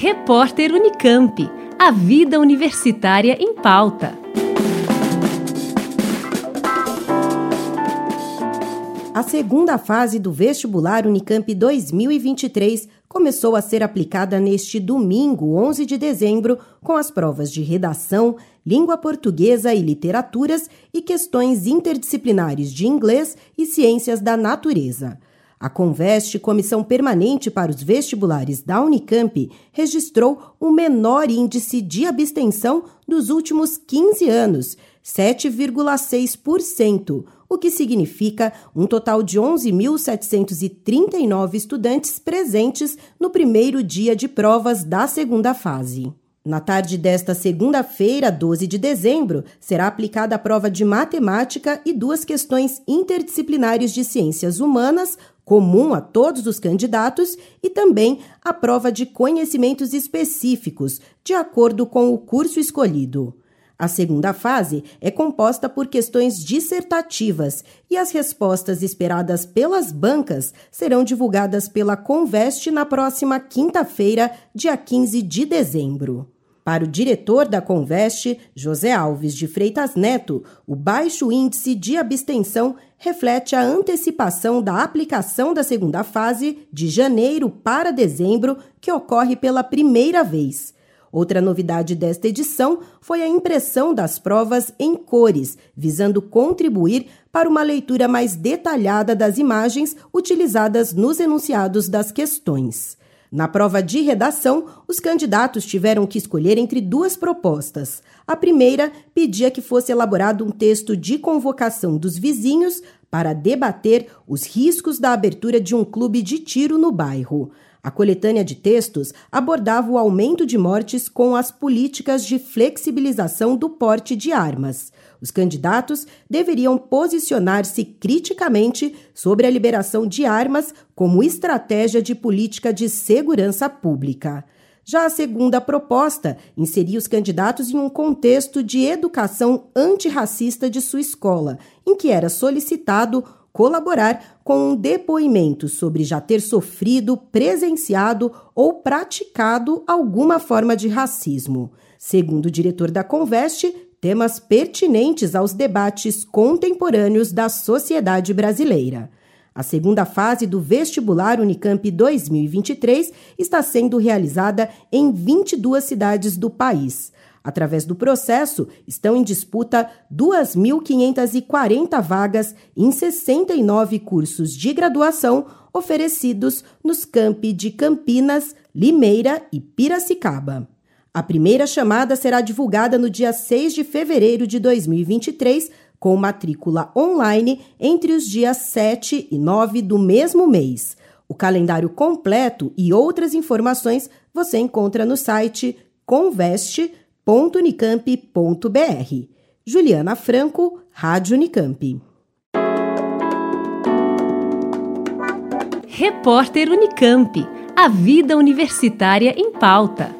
Repórter Unicamp. A vida universitária em pauta. A segunda fase do vestibular Unicamp 2023 começou a ser aplicada neste domingo, 11 de dezembro, com as provas de redação, língua portuguesa e literaturas e questões interdisciplinares de inglês e ciências da natureza. A Conveste, Comissão Permanente para os Vestibulares da Unicamp, registrou o menor índice de abstenção dos últimos 15 anos, 7,6%, o que significa um total de 11.739 estudantes presentes no primeiro dia de provas da segunda fase. Na tarde desta segunda-feira, 12 de dezembro, será aplicada a prova de matemática e duas questões interdisciplinares de ciências humanas, comum a todos os candidatos, e também a prova de conhecimentos específicos, de acordo com o curso escolhido. A segunda fase é composta por questões dissertativas e as respostas esperadas pelas bancas serão divulgadas pela Conveste na próxima quinta-feira, dia 15 de dezembro. Para o diretor da Conveste, José Alves de Freitas Neto, o baixo índice de abstenção reflete a antecipação da aplicação da segunda fase de janeiro para dezembro, que ocorre pela primeira vez. Outra novidade desta edição foi a impressão das provas em cores, visando contribuir para uma leitura mais detalhada das imagens utilizadas nos enunciados das questões. Na prova de redação, os candidatos tiveram que escolher entre duas propostas. A primeira pedia que fosse elaborado um texto de convocação dos vizinhos para debater os riscos da abertura de um clube de tiro no bairro. A coletânea de textos abordava o aumento de mortes com as políticas de flexibilização do porte de armas. Os candidatos deveriam posicionar-se criticamente sobre a liberação de armas como estratégia de política de segurança pública. Já a segunda proposta inseria os candidatos em um contexto de educação antirracista de sua escola, em que era solicitado colaborar com um depoimento sobre já ter sofrido, presenciado ou praticado alguma forma de racismo. Segundo o diretor da Conveste, temas pertinentes aos debates contemporâneos da sociedade brasileira. A segunda fase do vestibular Unicamp 2023 está sendo realizada em 22 cidades do país. Através do processo, estão em disputa 2.540 vagas em 69 cursos de graduação oferecidos nos campi de Campinas, Limeira e Piracicaba. A primeira chamada será divulgada no dia 6 de fevereiro de 2023, com matrícula online entre os dias 7 e 9 do mesmo mês. O calendário completo e outras informações você encontra no site conveste.com www.unicamp.br. Juliana Franco, Rádio Unicamp. Repórter Unicamp. A vida universitária em pauta.